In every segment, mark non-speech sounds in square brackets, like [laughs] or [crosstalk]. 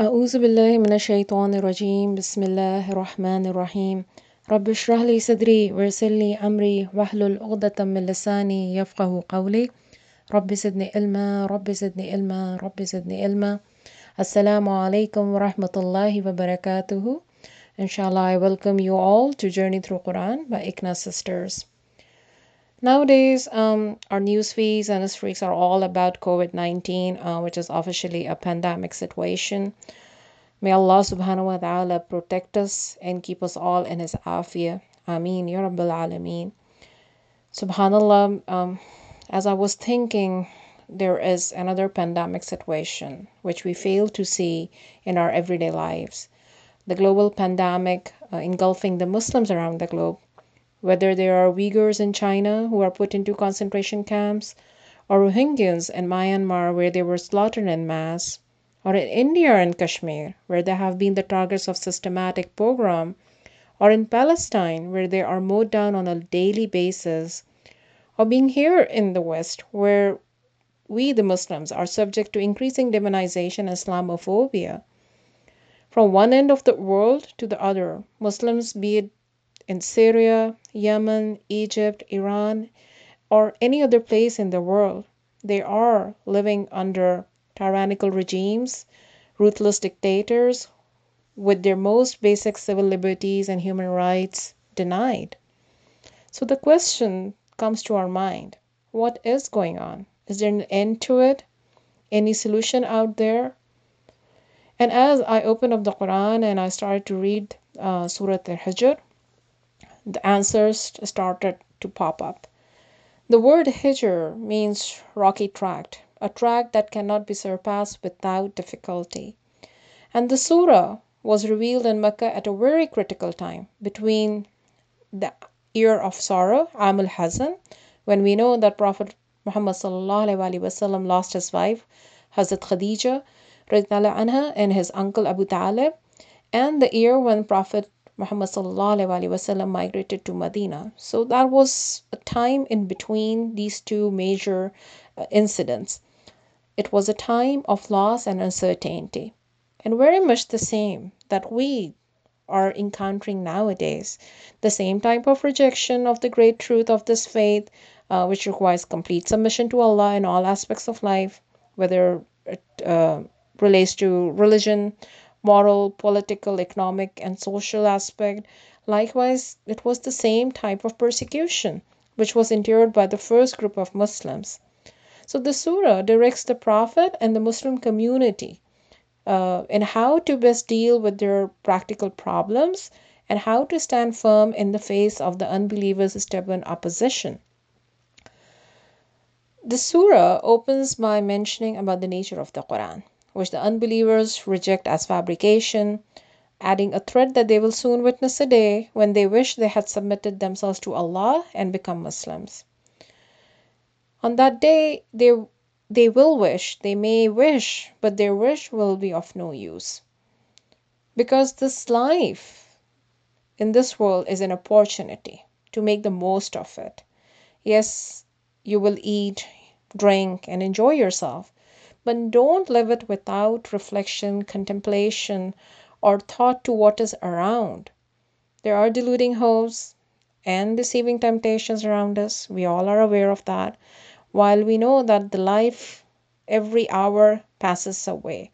أعوذ بالله من الشيطان الرجيم بسم الله الرحمن الرحيم رب اشرح لي صدري ويسر لي أمري واحلل عقدة من لساني يفقه قولي رب زدني علما رب زدني علما رب زدني علما Assalamu alaikum wa rahmatullahi wa barakatuhu. Inshallah, I welcome you all to Journey Through Quran by Ikna Sisters. Nowadays, um, our news feeds and streaks are all about COVID 19, uh, which is officially a pandemic situation. May Allah subhanahu wa ta'ala protect us and keep us all in His afiyah. Ameen, Ya Rabbil Alameen. Subhanallah, um, as I was thinking, there is another pandemic situation which we fail to see in our everyday lives. The global pandemic uh, engulfing the Muslims around the globe, whether there are Uyghurs in China who are put into concentration camps, or Rohingyas in Myanmar where they were slaughtered en masse, or in India and Kashmir where they have been the targets of systematic pogrom, or in Palestine where they are mowed down on a daily basis, or being here in the West where we, the Muslims, are subject to increasing demonization and Islamophobia. From one end of the world to the other, Muslims, be it in Syria, Yemen, Egypt, Iran, or any other place in the world, they are living under tyrannical regimes, ruthless dictators, with their most basic civil liberties and human rights denied. So the question comes to our mind what is going on? Is there an end to it? Any solution out there? And as I opened up the Quran and I started to read uh, Surah Al Hijr, the answers started to pop up. The word Hijr means rocky tract, a tract that cannot be surpassed without difficulty. And the surah was revealed in Mecca at a very critical time between the year of sorrow, Amul Hazan, when we know that Prophet Muhammad wasallam lost his wife, Hazrat Khadija anha, and his uncle Abu Talib, and the year when Prophet Muhammad wasallam migrated to Medina. So that was a time in between these two major uh, incidents. It was a time of loss and uncertainty, and very much the same that we are encountering nowadays. The same type of rejection of the great truth of this faith, uh, which requires complete submission to Allah in all aspects of life, whether it uh, relates to religion, moral, political, economic, and social aspect. Likewise, it was the same type of persecution which was endured by the first group of Muslims. So the surah directs the Prophet and the Muslim community uh, in how to best deal with their practical problems and how to stand firm in the face of the unbelievers' stubborn opposition. The surah opens by mentioning about the nature of the Quran, which the unbelievers reject as fabrication, adding a threat that they will soon witness a day when they wish they had submitted themselves to Allah and become Muslims. On that day, they, they will wish, they may wish, but their wish will be of no use. Because this life in this world is an opportunity to make the most of it. Yes, you will eat, drink, and enjoy yourself. But don't live it without reflection, contemplation, or thought to what is around. There are deluding hopes and deceiving temptations around us. We all are aware of that. While we know that the life every hour passes away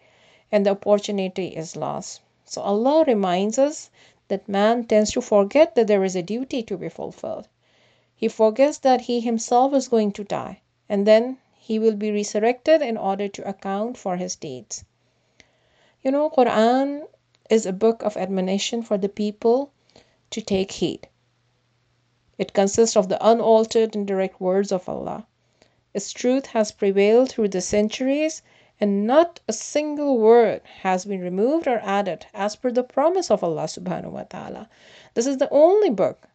and the opportunity is lost. So Allah reminds us that man tends to forget that there is a duty to be fulfilled. He forgets that he himself is going to die and then he will be resurrected in order to account for his deeds. You know, Quran is a book of admonition for the people to take heed. It consists of the unaltered and direct words of Allah. Its truth has prevailed through the centuries, and not a single word has been removed or added as per the promise of Allah subhanahu wa ta'ala. This is the only book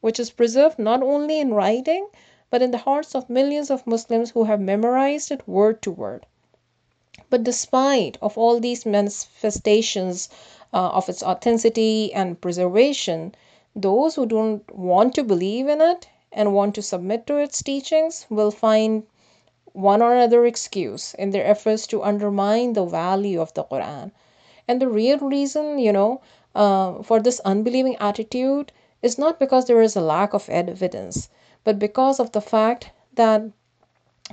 which is preserved not only in writing but in the hearts of millions of Muslims who have memorized it word to word. But despite of all these manifestations uh, of its authenticity and preservation, those who don't want to believe in it and want to submit to its teachings will find one or other excuse in their efforts to undermine the value of the Quran. And the real reason, you know, uh, for this unbelieving attitude is not because there is a lack of evidence, but because of the fact that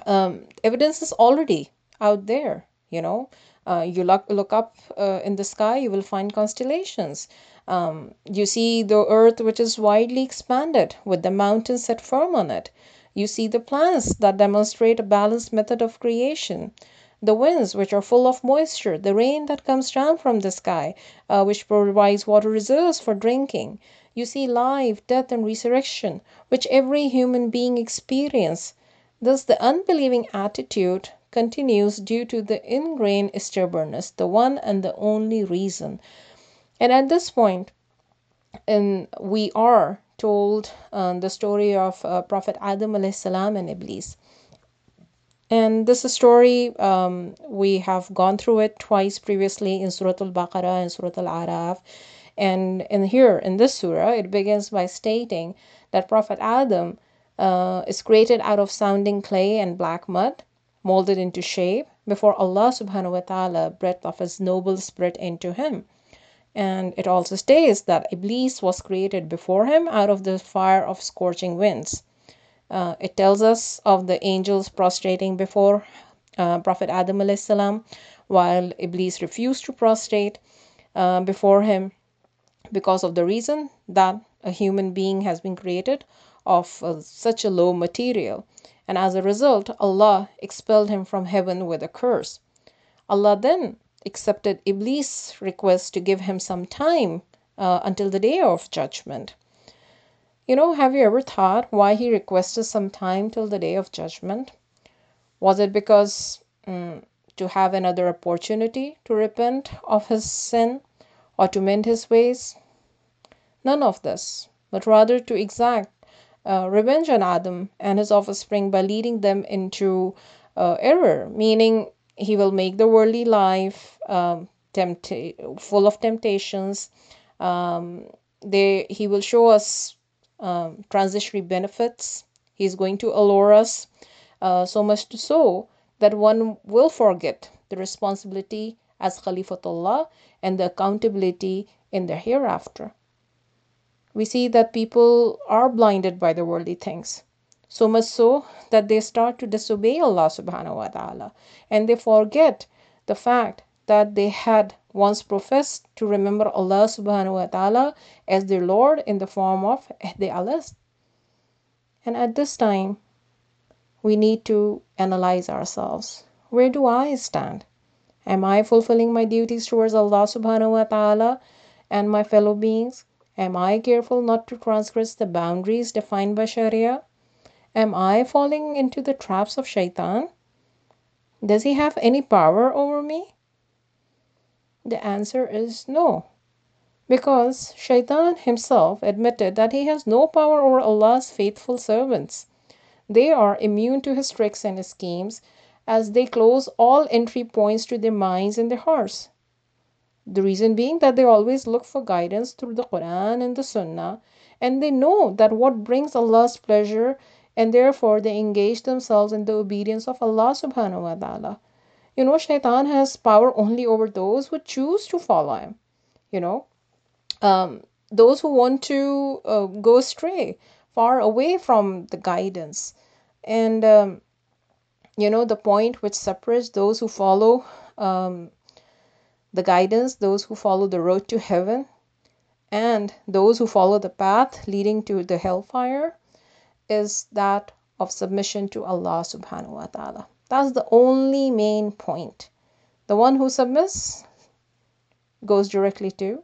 um, evidence is already out there you know? Uh, you look, look up uh, in the sky you will find constellations. Um, you see the earth which is widely expanded with the mountains set firm on it. You see the plants that demonstrate a balanced method of creation. The winds which are full of moisture the rain that comes down from the sky uh, which provides water reserves for drinking you see life death and resurrection which every human being experience Thus, the unbelieving attitude continues due to the ingrained stubbornness, the one and the only reason. And at this point, and we are told uh, the story of uh, Prophet Adam salam and Iblis. And this story, um, we have gone through it twice previously in Surah Al Baqarah and Surah Al Araf. And in here, in this surah, it begins by stating that Prophet Adam uh, is created out of sounding clay and black mud, molded into shape before Allah subhanahu wa ta'ala breathed of his noble spirit into him. And it also states that Iblis was created before him out of the fire of scorching winds. Uh, it tells us of the angels prostrating before uh, Prophet Adam salam, while Iblis refused to prostrate uh, before him because of the reason that a human being has been created of uh, such a low material, and as a result Allah expelled him from heaven with a curse. Allah then accepted Iblis' request to give him some time uh, until the day of judgment. You know, have you ever thought why he requested some time till the day of judgment? Was it because um, to have another opportunity to repent of his sin or to mend his ways? None of this, but rather to exact uh, revenge on Adam and his offspring by leading them into uh, error, meaning he will make the worldly life um, full of temptations. Um, they, he will show us um, transitionary benefits. He's going to allure us uh, so much to so that one will forget the responsibility as Khalifatullah and the accountability in the hereafter we see that people are blinded by the worldly things. So much so that they start to disobey Allah subhanahu wa ta'ala and they forget the fact that they had once professed to remember Allah subhanahu wa ta'ala as their Lord in the form of Ahd-e-Alast. And at this time, we need to analyze ourselves. Where do I stand? Am I fulfilling my duties towards Allah subhanahu wa ta'ala and my fellow beings? Am I careful not to transgress the boundaries defined by Sharia? Am I falling into the traps of Shaitan? Does he have any power over me? The answer is no. Because Shaitan himself admitted that he has no power over Allah's faithful servants. They are immune to his tricks and schemes as they close all entry points to their minds and their hearts. The reason being that they always look for guidance through the Quran and the Sunnah, and they know that what brings Allah's pleasure, and therefore they engage themselves in the obedience of Allah subhanahu wa ta'ala. You know, shaitan has power only over those who choose to follow him. You know, um, those who want to uh, go astray, far away from the guidance. And, um, you know, the point which separates those who follow um, the guidance, those who follow the road to heaven, and those who follow the path leading to the hellfire is that of submission to Allah subhanahu wa ta'ala. That's the only main point. The one who submits goes directly to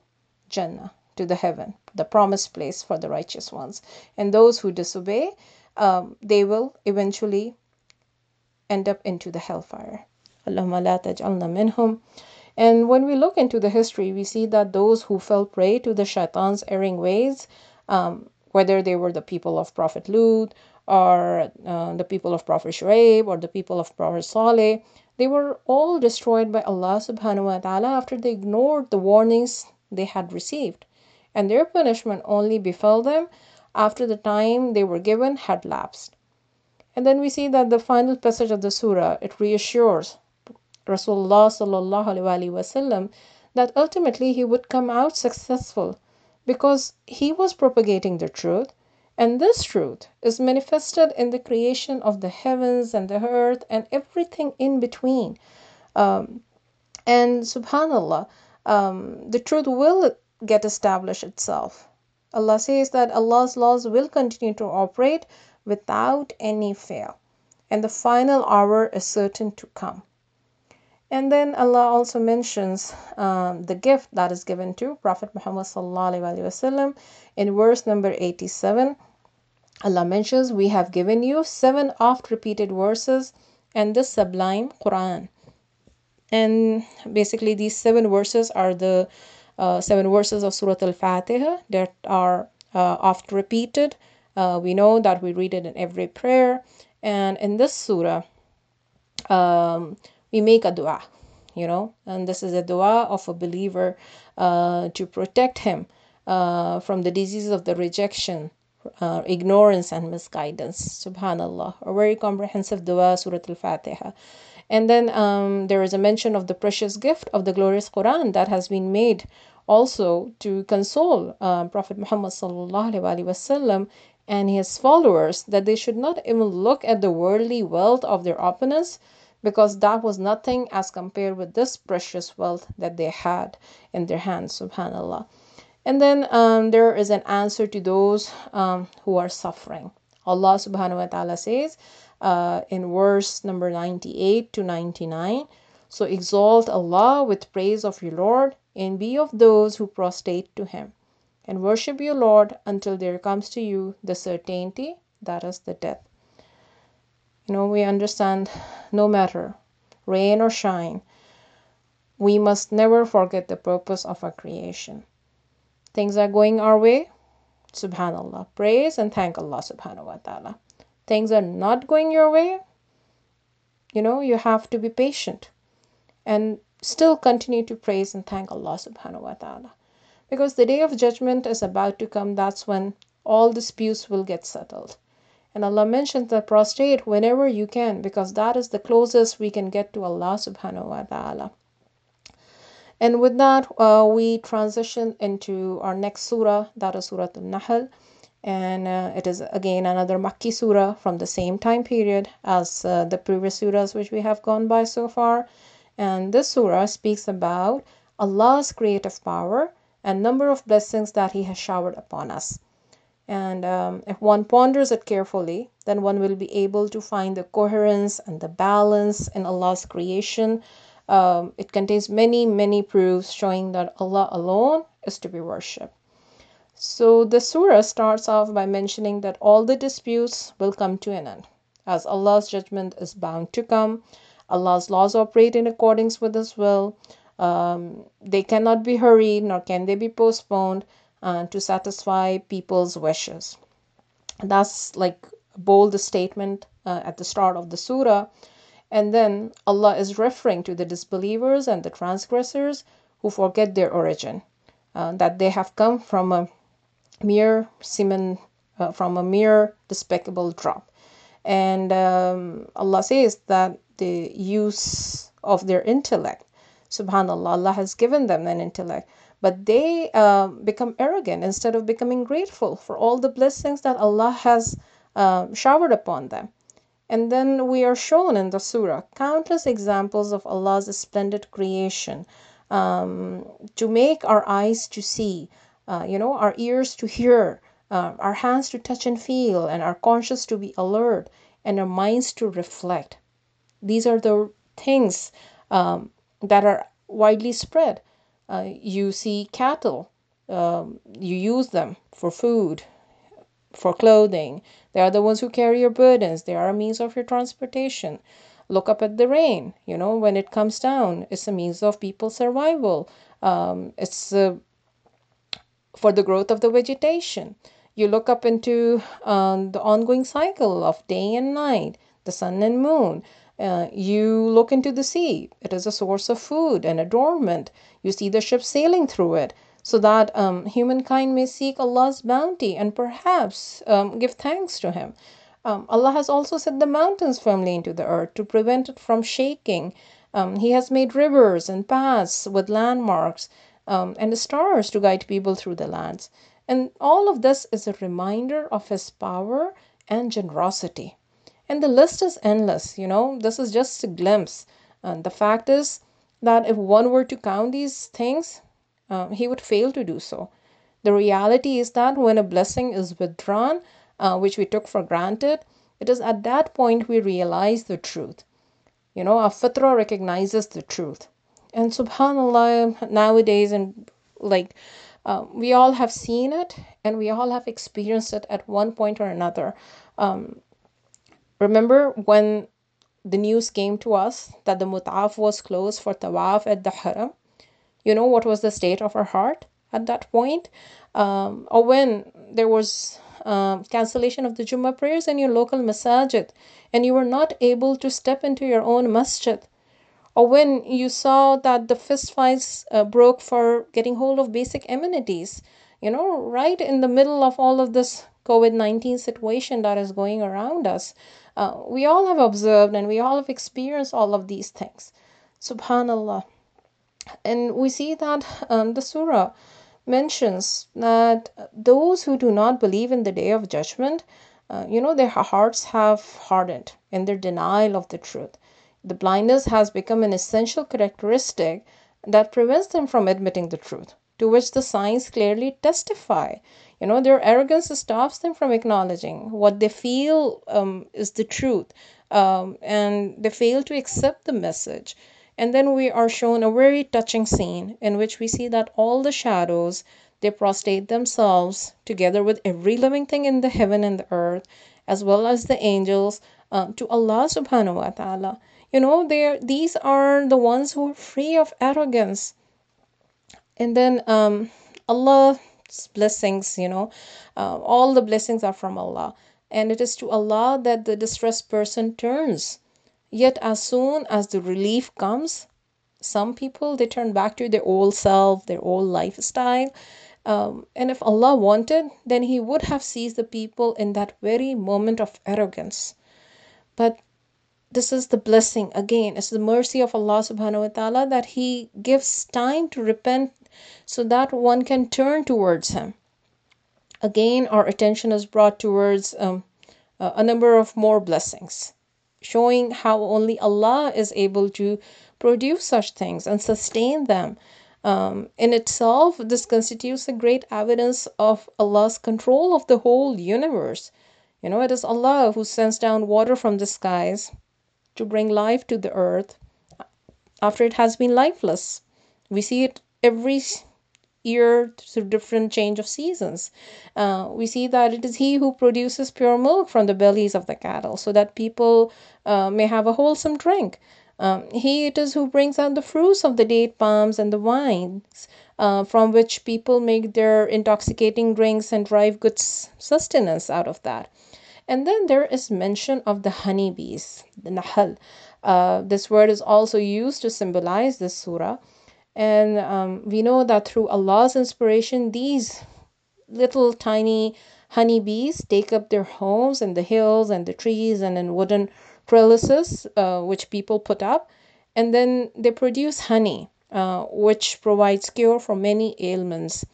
Jannah, to the heaven, the promised place for the righteous ones. And those who disobey, um, they will eventually end up into the hellfire. Allahumma la taj'alna minhum. And when we look into the history, we see that those who fell prey to the shaitan's erring ways, um, whether they were the people of Prophet Lut or uh, the people of Prophet Shuaib or the people of Prophet Saleh, they were all destroyed by Allah subhanahu wa ta'ala after they ignored the warnings they had received. And their punishment only befell them after the time they were given had lapsed. And then we see that the final passage of the surah, it reassures Rasulullah that ultimately he would come out successful because he was propagating the truth. And this truth is manifested in the creation of the heavens and the earth and everything in between. Um, and subhanallah um, the truth will get established itself. Allah says that allah's laws will continue to operate without any fail and the final hour is certain to come and then Allah also mentions um, the gift that is given to Prophet Muhammad wasallam in verse number 87. Allah mentions, We have given you seven oft repeated verses and the sublime Quran. And basically, these seven verses are the uh, seven verses of Surah Al Fatiha that are uh, oft repeated. Uh, we know that we read it in every prayer. And in this surah, um, we make a dua, you know, and this is a dua of a believer uh, to protect him uh, from the disease of the rejection, uh, ignorance, and misguidance. Subhanallah, a very comprehensive dua, Surah Al Fatiha. And then um, there is a mention of the precious gift of the glorious Quran that has been made also to console uh, Prophet Muhammad wasallam and his followers that they should not even look at the worldly wealth of their opponents because that was nothing as compared with this precious wealth that they had in their hands, subhanAllah. And then um, there is an answer to those um, who are suffering. Allah subhanahu wa ta'ala says uh, in verse number 98 to 99 So exalt Allah with praise of your Lord and be of those who prostrate to Him and worship your Lord until there comes to you the certainty that is the death. You know, we understand no matter rain or shine, we must never forget the purpose of our creation. Things are going our way, subhanallah. Praise and thank Allah subhanahu wa ta'ala. Things are not going your way, you know, you have to be patient and still continue to praise and thank Allah subhanahu wa ta'ala. Because the day of judgment is about to come, that's when all disputes will get settled. And Allah mentions that prostrate whenever you can because that is the closest we can get to Allah subhanahu wa ta'ala. And with that, uh, we transition into our next surah, that is Surah Al Nahl. And uh, it is again another Makki surah from the same time period as uh, the previous surahs which we have gone by so far. And this surah speaks about Allah's creative power and number of blessings that He has showered upon us. And um, if one ponders it carefully, then one will be able to find the coherence and the balance in Allah's creation. Um, it contains many, many proofs showing that Allah alone is to be worshipped. So the surah starts off by mentioning that all the disputes will come to an end, as Allah's judgment is bound to come. Allah's laws operate in accordance with His will. Um, they cannot be hurried, nor can they be postponed uh, to satisfy people's wishes. That's like a bold statement uh, at the start of the surah. And then Allah is referring to the disbelievers and the transgressors who forget their origin, uh, that they have come from a mere semen, uh, from a mere despicable drop. And um, Allah says that the use of their intellect, subhanAllah, Allah has given them an intellect but they uh, become arrogant instead of becoming grateful for all the blessings that Allah has uh, showered upon them. And then we are shown in the surah countless examples of Allah's splendid creation um, to make our eyes to see, uh, you know, our ears to hear, uh, our hands to touch and feel, and our conscience to be alert, and our minds to reflect. These are the things um, that are widely spread. Uh, you see cattle, um, you use them for food, for clothing. They are the ones who carry your burdens. They are a means of your transportation. Look up at the rain. You know, when it comes down, it's a means of people's survival. Um, it's uh, for the growth of the vegetation. You look up into um, the ongoing cycle of day and night, the sun and moon. Uh, you look into the sea, it is a source of food and adornment. You see the ships sailing through it so that um, humankind may seek Allah's bounty and perhaps um, give thanks to Him. Um, Allah has also set the mountains firmly into the earth to prevent it from shaking Um, he has made rivers and paths with landmarks um, and stars to guide people through the lands. And all of this is a reminder of his power and generosity. And the list is endless, you know, this is just a glimpse. And the fact is that if one were to count these things, uh, he would fail to do so. The reality is that when a blessing is withdrawn, uh, which we took for granted, it is at that point we realize the truth. You know, our fitra recognizes the truth. And subhanAllah, nowadays, and like uh, we all have seen it and we all have experienced it at one point or another. Um, remember when the news came to us that the mutaf was closed for tawaf at the haram? You know what was the state of our heart? at that point, um, or when there was uh, cancellation of the Jummah prayers in your local masajid and you were not able to step into your own masjid, or when you saw that the fistfights uh, broke for getting hold of basic amenities, you know, right in the middle of all of this COVID 19 situation that is going around us. Uh, we all have observed and we all have experienced all of these things. Subhanallah. And we see that um, the surah mentions that those who do not believe in the day of judgment, uh, you know, their hearts have hardened in their denial of the truth. The blindness has become an essential characteristic that prevents them from admitting the truth, to which the signs clearly testify. You know, their arrogance stops them from acknowledging what they feel um, is the truth, um, and they fail to accept the message. And then we are shown a very touching scene in which we see that all the shadows they prostrate themselves together with every living thing in the heaven and the earth as well as the angels uh, to Allah subhanahu wa ta'ala. You know, they these are the ones who are free of arrogance. And then um, Allah's blessings, you know, uh, all the blessings are from Allah. And it is to Allah that the distressed person turns Yet as soon as the relief comes, some people they turn back to their old self, their old lifestyle. Um, and if Allah wanted, then He would have seized the people in that very moment of arrogance. But this is the blessing again, it's the mercy of Allah subhanahu wa ta'ala that He gives time to repent so that one can turn towards Him. Again, our attention is brought towards um, a number of more blessings showing how only Allah is able to produce such things and sustain them. Um, in itself, this constitutes a great evidence of Allah's control of the whole universe. You know, it is Allah who sends down water from the skies to bring life to the earth after it has been lifeless. We see it every year through different change of seasons. Uh, we see that it is he who produces pure milk from the bellies of the cattle so that people uh, may have a wholesome drink. Um, he it is who brings out the fruits of the date palms and the wines uh, from which people make their intoxicating drinks and derive good sustenance out of that. And then there is mention of the honeybees, the nahal. Uh, this word is also used to symbolize this surah. And um, we know that through Allah's inspiration, these little tiny honeybees take up their homes in the hills and the trees and in wooden trellises, uh, which people put up. And then they produce honey, uh, which provides cure for many ailments.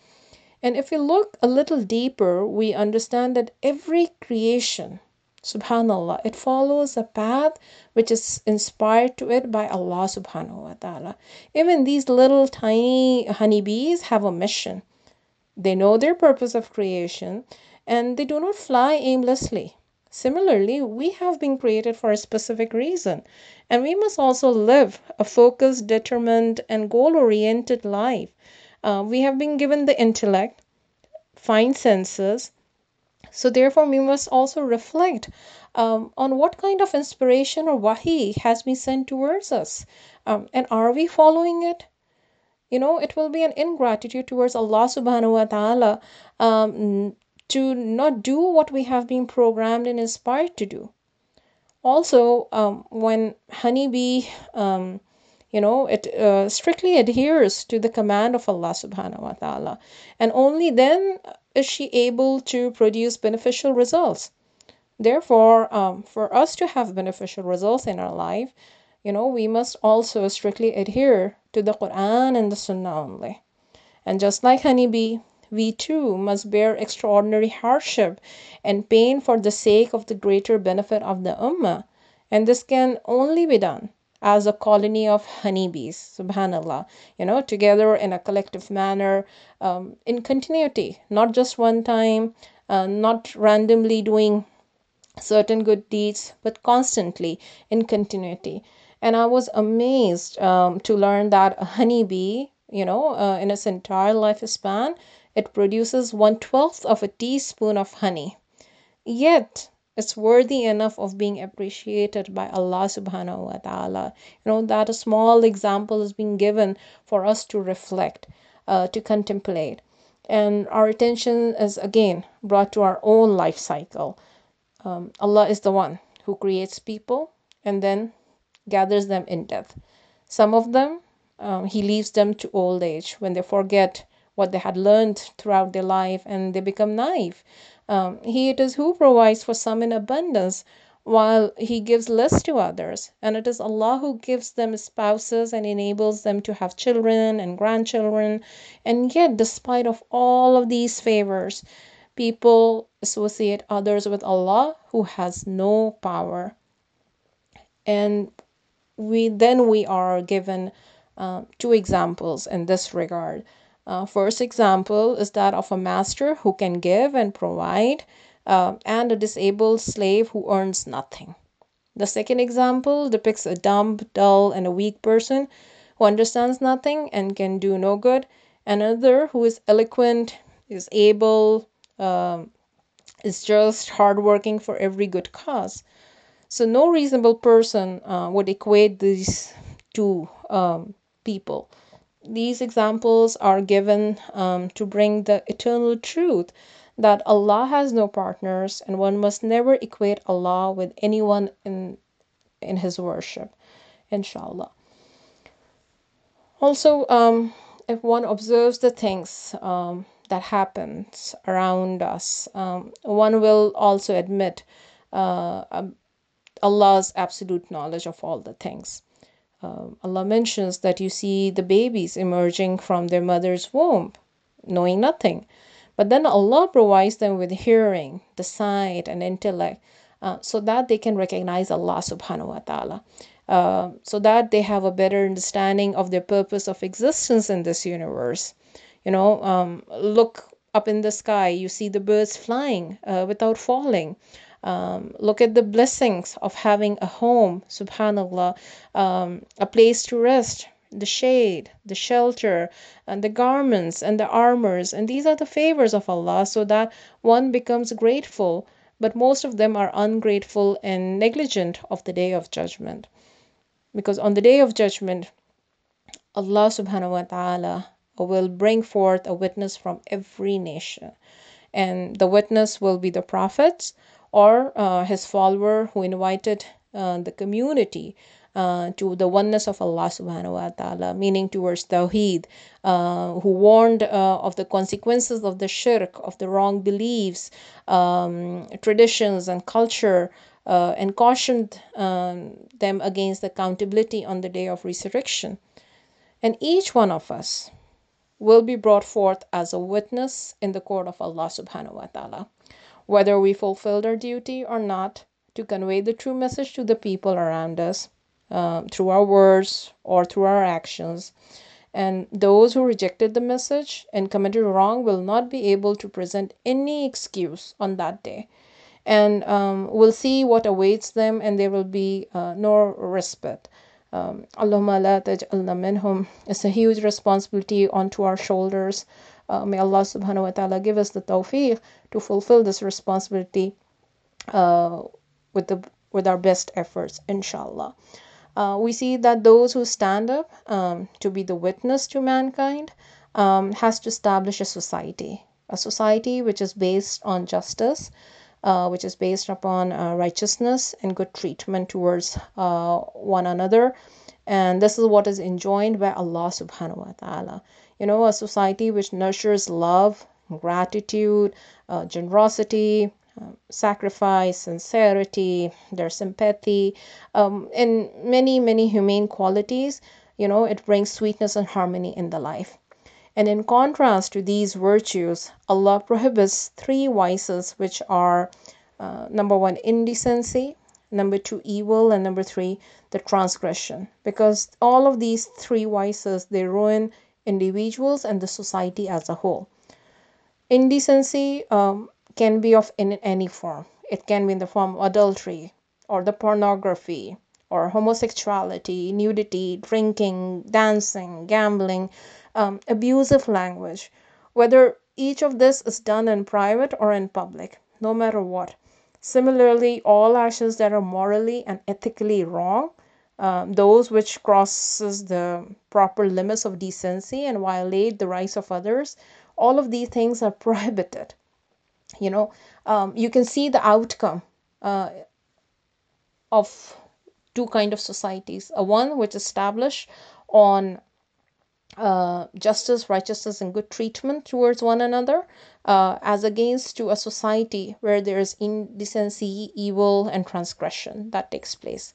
And if we look a little deeper, we understand that every creation Subhanallah, it follows a path which is inspired to it by Allah subhanahu wa ta'ala. Even these little tiny honeybees have a mission. They know their purpose of creation and they do not fly aimlessly. Similarly, we have been created for a specific reason, and we must also live a focused, determined, and goal oriented life. Uh, we have been given the intellect, fine senses, so therefore, we must also reflect um, on what kind of inspiration or wahi has been sent towards us. Um, and are we following it? You know, it will be an ingratitude towards Allah subhanahu wa ta'ala um, to not do what we have been programmed and inspired to do. Also, um, when honeybee um, you know it uh, strictly adheres to the command of allah subhanahu wa ta'ala and only then is she able to produce beneficial results? Therefore, um, for us to have beneficial results in our life, you know, we must also strictly adhere to the Quran and the Sunnah only. And just like honeybee, we too must bear extraordinary hardship and pain for the sake of the greater benefit of the Ummah. And this can only be done as a colony of honeybees, subhanallah, you know, together in a collective manner, um, in continuity, not just one time, uh, not randomly doing certain good deeds, but constantly in continuity. And I was amazed um, to learn that a honeybee, you know, uh, in its entire lifespan, it produces one twelfth of a teaspoon of honey. Yet, it's worthy enough of being appreciated by Allah subhanahu wa ta'ala. You know, that a small example is being given for us to reflect, uh, to contemplate. And our attention is again brought to our own life cycle. Um, Allah is the one who creates people and then gathers them in death. Some of them, um, He leaves them to old age when they forget what they had learned throughout their life and they become naive. Um, he it is who provides for some in abundance while he gives less to others. And it is Allah who gives them spouses and enables them to have children and grandchildren. And yet, despite of all of these favors, people associate others with Allah who has no power. And we then we are given uh, two examples in this regard. Uh, first example is that of a master who can give and provide, uh, and a disabled slave who earns nothing. The second example depicts a dumb, dull, and a weak person who understands nothing and can do no good, another who is eloquent, is able, um, is just hardworking for every good cause. So, no reasonable person uh, would equate these two um, people. These examples are given um, to bring the eternal truth that Allah has no partners and one must never equate Allah with anyone in, in His worship, inshallah. Also, um, if one observes the things um, that happens around us, um, one will also admit uh, um, Allah's absolute knowledge of all the things um, Allah mentions that you see the babies emerging from their mother's womb, knowing nothing. But then Allah provides them with hearing, the sight, and intellect uh, so that they can recognize Allah subhanahu wa ta'ala. Uh, so that they have a better understanding of their purpose of existence in this universe. You know, um, look up in the sky, you see the birds flying uh, without falling. Um, look at the blessings of having a home, subhanAllah, um, a place to rest, the shade, the shelter, and the garments and the armors. And these are the favors of Allah so that one becomes grateful. But most of them are ungrateful and negligent of the day of judgment. Because on the day of judgment, Allah subhanahu wa ta'ala will bring forth a witness from every nation. And the witness will be the prophets or uh, his follower who invited uh, the community uh, to the oneness of Allah subhanahu wa ta'ala, meaning towards Tawheed, uh, who warned uh, of the consequences of the shirk, of the wrong beliefs, um, traditions, and culture, uh, and cautioned um, them against accountability on the day of resurrection. And each one of us will be brought forth as a witness in the court of Allah subhanahu wa ta'ala whether we fulfilled our duty or not to convey the true message to the people around us uh, through our words or through our actions. And those who rejected the message and committed wrong will not be able to present any excuse on that day. And um, we'll see what awaits them, and there will be uh, no respite. Um, Allahumma la taj'alna minhum. It's a huge responsibility onto our shoulders. Uh, may Allah subhanahu wa ta'ala give us the tawfiq to fulfill this responsibility uh, with the with our best efforts, inshallah. Uh, we see that those who stand up um, to be the witness to mankind um, has to establish a society, a society which is based on justice, uh, which is based upon uh, righteousness and good treatment towards uh, one another. And this is what is enjoined by Allah subhanahu wa ta'ala you know, a society which nurtures love, gratitude, uh, generosity, um, sacrifice, sincerity, their sympathy, um, and many, many humane qualities. You know, it brings sweetness and harmony in the life. And in contrast to these virtues, Allah prohibits three vices, which are uh, number one, indecency, number two, evil, and number three, the transgression. Because all of these three vices they ruin individuals and the society as a whole. Indecency um, can be of in any form. It can be in the form of adultery or the pornography or homosexuality, nudity, drinking, dancing, gambling, um, abusive language, whether each of this is done in private or in public, no matter what. Similarly, all actions that are morally and ethically wrong, um, those which crosses the proper limits of decency and violate the rights of others, all of these things are [laughs] prohibited. You know, um, you can see the outcome uh, of two kind of societies. A one which establish on uh, justice, righteousness, and good treatment towards one another, uh, as against to a society where there is indecency, evil, and transgression that takes place.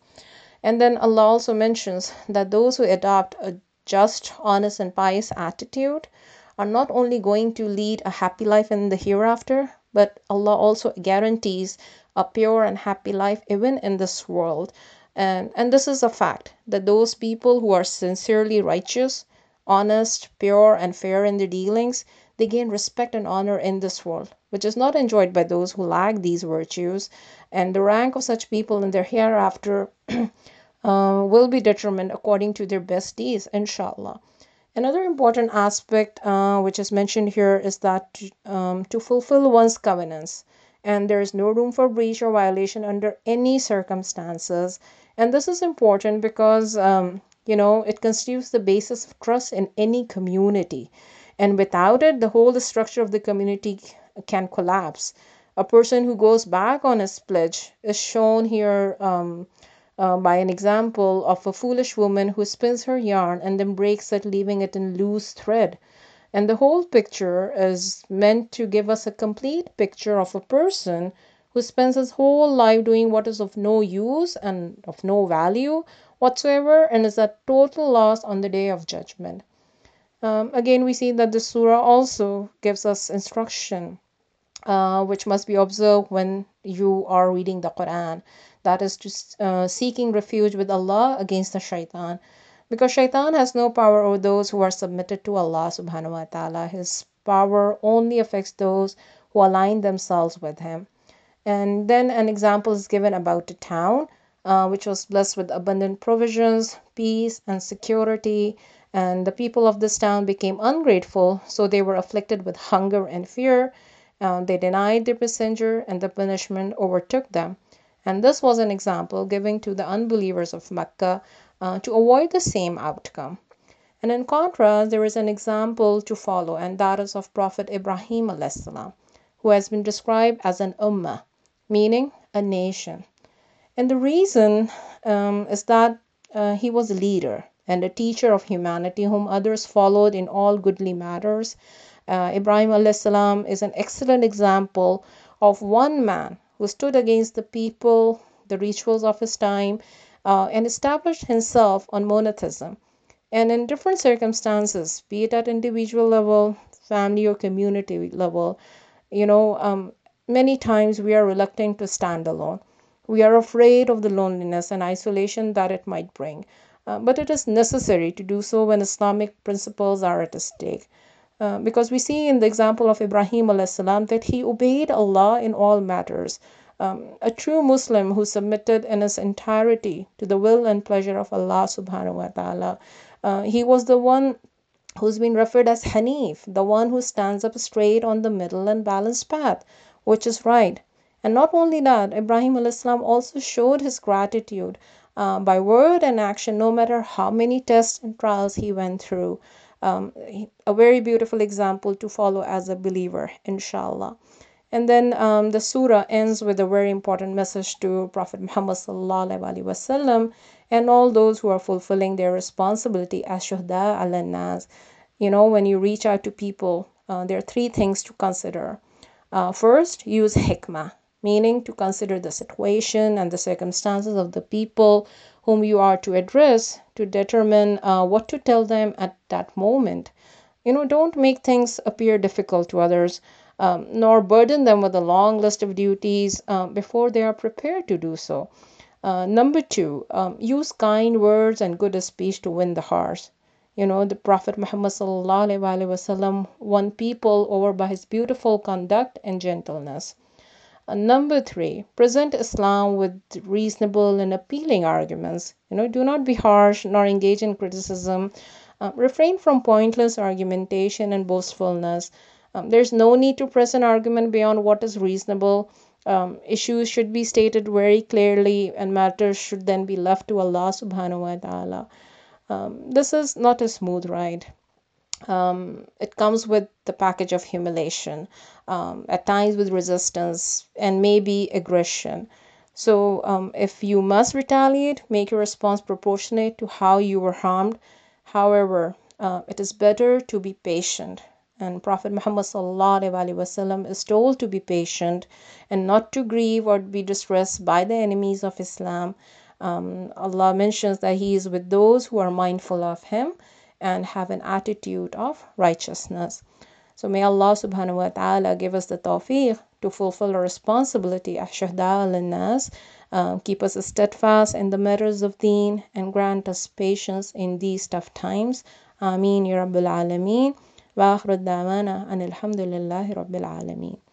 And then Allah also mentions that those who adopt a just, honest, and pious attitude are not only going to lead a happy life in the hereafter, but Allah also guarantees a pure and happy life even in this world. And, and this is a fact that those people who are sincerely righteous, honest, pure, and fair in their dealings, they gain respect and honor in this world, which is not enjoyed by those who lack these virtues. And the rank of such people in their hereafter [clears throat] uh, will be determined according to their best deeds, inshallah. Another important aspect uh, which is mentioned here is that um, to fulfill one's covenants, and there is no room for breach or violation under any circumstances. And this is important because um, you know it constitutes the basis of trust in any community. And without it the whole structure of the community can collapse. A person who goes back on his pledge is shown here um, uh, by an example of a foolish woman who spins her yarn and then breaks it leaving it in loose thread. And the whole picture is meant to give us a complete picture of a person who spends his whole life doing what is of no use and of no value whatsoever and is a total loss on the day of judgment. Um, again, we see that the surah also gives us instruction uh, which must be observed when you are reading the Quran. That is to uh, seeking refuge with Allah against the shaitan. Because shaitan has no power over those who are submitted to Allah subhanahu wa ta'ala. His power only affects those who align themselves with him. And then an example is given about a town uh, which was blessed with abundant provisions, peace, and security. And the people of this town became ungrateful, so they were afflicted with hunger and fear. Uh, they denied their messenger, and the punishment overtook them. And this was an example given to the unbelievers of Mecca uh, to avoid the same outcome. And in contrast, there is an example to follow, and that is of Prophet Ibrahim, who has been described as an ummah, meaning a nation. And the reason um, is that uh, he was a leader and a teacher of humanity whom others followed in all goodly matters. Uh, Ibrahim salam is an excellent example of one man who stood against the people, the rituals of his time, uh, and established himself on monotheism. And in different circumstances, be it at individual level, family or community level, you know, um, many times we are reluctant to stand alone. We are afraid of the loneliness and isolation that it might bring. Uh, but it is necessary to do so when Islamic principles are at stake. Uh, because we see in the example of Ibrahim salam that he obeyed Allah in all matters. Um, a true Muslim who submitted in his entirety to the will and pleasure of Allah subhanahu wa ta'ala. Uh, he was the one who's been referred as Hanif, the one who stands up straight on the middle and balanced path, which is right. And not only that, Ibrahim alayhis salam also showed his gratitude uh, by word and action, no matter how many tests and trials he went through. Um, a very beautiful example to follow as a believer, inshallah. And then um, the surah ends with a very important message to Prophet Muhammad wasallam and all those who are fulfilling their responsibility as shuhada al nas. You know, when you reach out to people, uh, there are three things to consider. Uh, first, use hikmah meaning to consider the situation and the circumstances of the people whom you are to address to determine uh, what to tell them at that moment. You know, don't make things appear difficult to others, um, nor burden them with a long list of duties uh, before they are prepared to do so. Uh, number two, um, use kind words and good speech to win the hearts. You know, the Prophet Muhammad wasallam won people over by his beautiful conduct and gentleness. Number three, present Islam with reasonable and appealing arguments. You know, do not be harsh nor engage in criticism. Uh, refrain from pointless argumentation and boastfulness. Um, there's no need to press an argument beyond what is reasonable. Um, issues should be stated very clearly, and matters should then be left to Allah subhanahu wa ta'ala. Um, this is not a smooth ride. Um, it comes with the package of humiliation, um, at times with resistance and maybe aggression. So, um, if you must retaliate, make your response proportionate to how you were harmed. However, uh, it is better to be patient and Prophet Muhammad wasallam is told to be patient and not to grieve or be distressed by the enemies of Islam. Um, Allah mentions that He is with those who are mindful of Him and have an attitude of righteousness. So may Allah subhanahu wa ta'ala give us the tawfiq to fulfill our responsibility as shuhada al-nas, uh, keep us steadfast in the matters of deen and grant us patience in these tough times. Ameen Ya Rabbil Alameen. وآخر الدعوانا أن الحمد لله رب العالمين